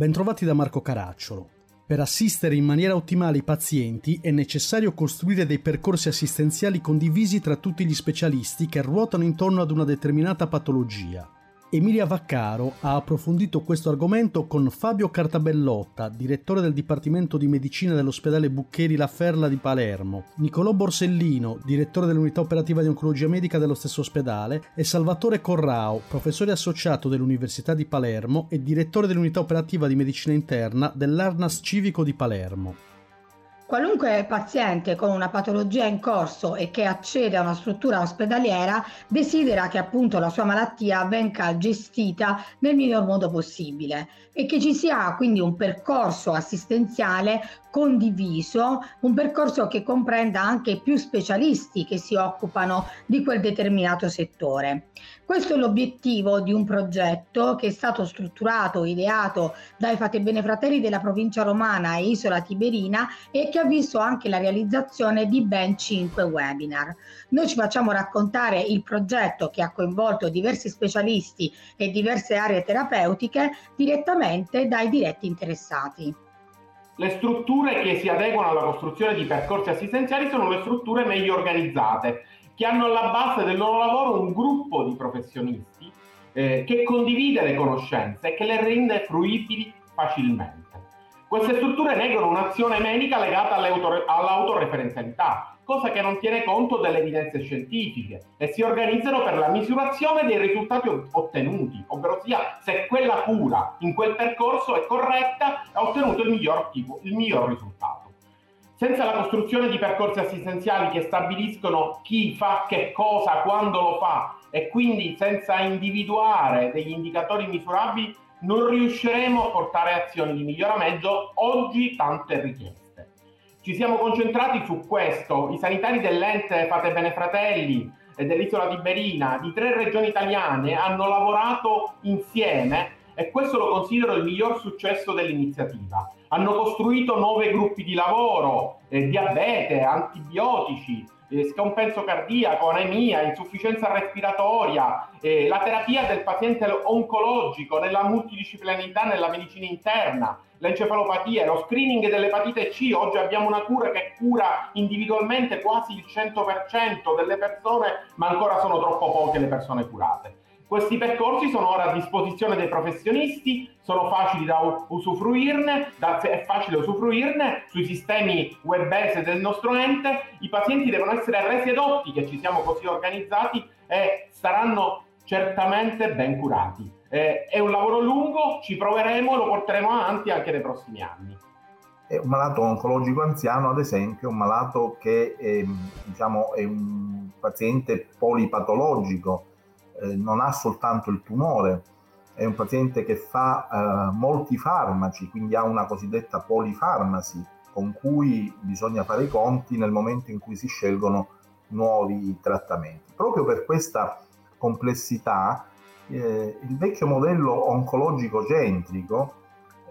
Bentrovati da Marco Caracciolo. Per assistere in maniera ottimale i pazienti è necessario costruire dei percorsi assistenziali condivisi tra tutti gli specialisti che ruotano intorno ad una determinata patologia Emilia Vaccaro ha approfondito questo argomento con Fabio Cartabellotta, direttore del Dipartimento di Medicina dell'ospedale Buccheri La Ferla di Palermo, Nicolò Borsellino, direttore dell'unità operativa di oncologia medica dello stesso ospedale, e Salvatore Corrao, professore associato dell'Università di Palermo e direttore dell'unità operativa di medicina interna dell'Arnas Civico di Palermo. Qualunque paziente con una patologia in corso e che accede a una struttura ospedaliera desidera che appunto la sua malattia venga gestita nel miglior modo possibile e che ci sia quindi un percorso assistenziale condiviso, un percorso che comprenda anche più specialisti che si occupano di quel determinato settore. Questo è l'obiettivo di un progetto che è stato strutturato, ideato dai Fate Bene Fratelli della provincia romana e Isola Tiberina e che ha visto anche la realizzazione di ben cinque webinar. Noi ci facciamo raccontare il progetto che ha coinvolto diversi specialisti e diverse aree terapeutiche direttamente dai diretti interessati. Le strutture che si adeguano alla costruzione di percorsi assistenziali sono le strutture meglio organizzate, che hanno alla base del loro lavoro un gruppo di professionisti eh, che condivide le conoscenze e che le rende fruibili facilmente. Queste strutture negano un'azione medica legata all'autoreferenzialità, cosa che non tiene conto delle evidenze scientifiche e si organizzano per la misurazione dei risultati ottenuti, ovvero sia se quella cura in quel percorso è corretta ha ottenuto il miglior, tipo, il miglior risultato. Senza la costruzione di percorsi assistenziali che stabiliscono chi fa che cosa, quando lo fa e quindi senza individuare degli indicatori misurabili non riusciremo a portare azioni di miglioramento oggi tante richieste. Ci siamo concentrati su questo, i sanitari dell'ente Fate Bene Fratelli e dell'isola di Berina di tre regioni italiane hanno lavorato insieme e questo lo considero il miglior successo dell'iniziativa. Hanno costruito nove gruppi di lavoro, eh, diabete, antibiotici, eh, scompenso cardiaco, anemia, insufficienza respiratoria, eh, la terapia del paziente oncologico nella multidisciplinarità nella medicina interna, l'encefalopatia, lo screening dell'epatite C. Oggi abbiamo una cura che cura individualmente quasi il 100% delle persone, ma ancora sono troppo poche le persone curate. Questi percorsi sono ora a disposizione dei professionisti, sono facili da usufruirne, da, è facile usufruirne sui sistemi web base del nostro ente. I pazienti devono essere resi edotti che ci siamo così organizzati e saranno certamente ben curati. Eh, è un lavoro lungo, ci proveremo e lo porteremo avanti anche nei prossimi anni. È un malato oncologico anziano, ad esempio, un malato che è, diciamo, è un paziente polipatologico, eh, non ha soltanto il tumore, è un paziente che fa eh, molti farmaci, quindi ha una cosiddetta polifarmasi con cui bisogna fare i conti nel momento in cui si scelgono nuovi trattamenti. Proprio per questa complessità, eh, il vecchio modello oncologico centrico,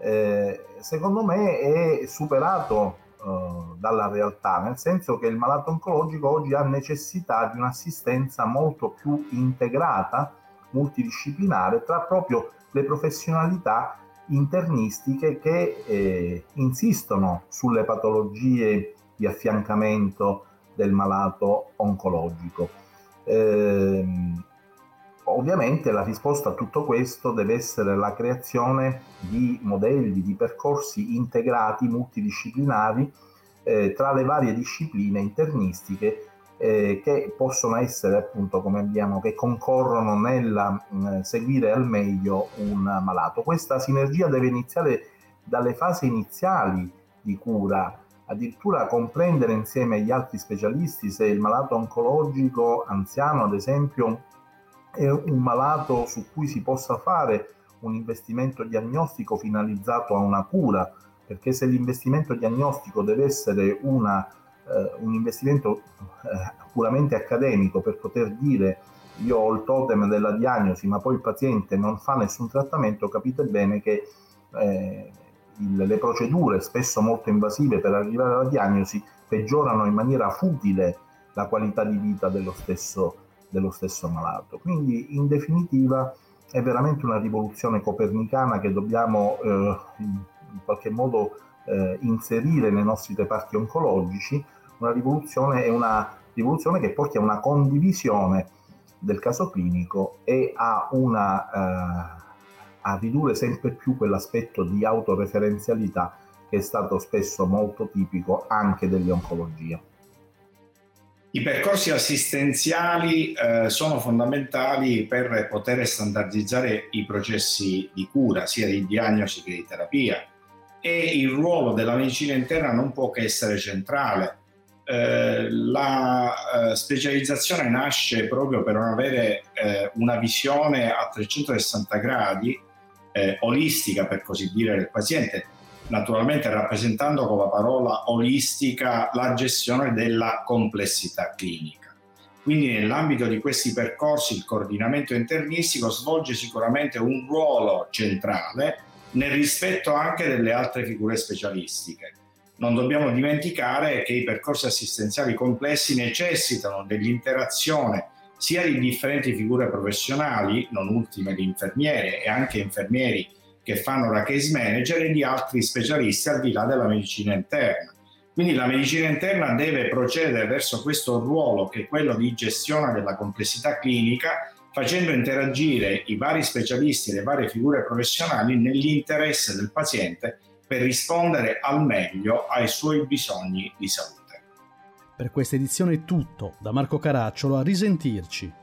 eh, secondo me, è superato eh, dalla realtà, nel senso che il malato oncologico oggi ha necessità di un'assistenza molto più integrata, multidisciplinare, tra proprio le professionalità internistiche che eh, insistono sulle patologie di affiancamento del malato oncologico. Eh, Ovviamente la risposta a tutto questo deve essere la creazione di modelli, di percorsi integrati, multidisciplinari eh, tra le varie discipline internistiche eh, che possono essere appunto come abbiamo che concorrono nel mh, mm, seguire al meglio un malato. Questa sinergia deve iniziare dalle fasi iniziali di cura, addirittura comprendere insieme agli altri specialisti se il malato oncologico anziano ad esempio è un malato su cui si possa fare un investimento diagnostico finalizzato a una cura, perché se l'investimento diagnostico deve essere una, eh, un investimento eh, puramente accademico per poter dire io ho il totem della diagnosi ma poi il paziente non fa nessun trattamento, capite bene che eh, il, le procedure spesso molto invasive per arrivare alla diagnosi peggiorano in maniera futile la qualità di vita dello stesso dello stesso malato. Quindi in definitiva è veramente una rivoluzione copernicana che dobbiamo eh, in qualche modo eh, inserire nei nostri reparti oncologici, una rivoluzione è una rivoluzione che porti a una condivisione del caso clinico e a, una, eh, a ridurre sempre più quell'aspetto di autoreferenzialità che è stato spesso molto tipico anche delle oncologie. I percorsi assistenziali eh, sono fondamentali per poter standardizzare i processi di cura, sia di diagnosi che di terapia, e il ruolo della medicina interna non può che essere centrale. Eh, la eh, specializzazione nasce proprio per avere eh, una visione a 360 gradi, eh, olistica per così dire, del paziente, naturalmente rappresentando con la parola olistica la gestione della complessità clinica. Quindi nell'ambito di questi percorsi il coordinamento internistico svolge sicuramente un ruolo centrale nel rispetto anche delle altre figure specialistiche. Non dobbiamo dimenticare che i percorsi assistenziali complessi necessitano dell'interazione sia di differenti figure professionali, non ultime le infermiere e anche infermieri che fanno la case manager e di altri specialisti al di là della medicina interna. Quindi la medicina interna deve procedere verso questo ruolo che è quello di gestione della complessità clinica, facendo interagire i vari specialisti e le varie figure professionali nell'interesse del paziente per rispondere al meglio ai suoi bisogni di salute. Per questa edizione è tutto, da Marco Caracciolo a risentirci.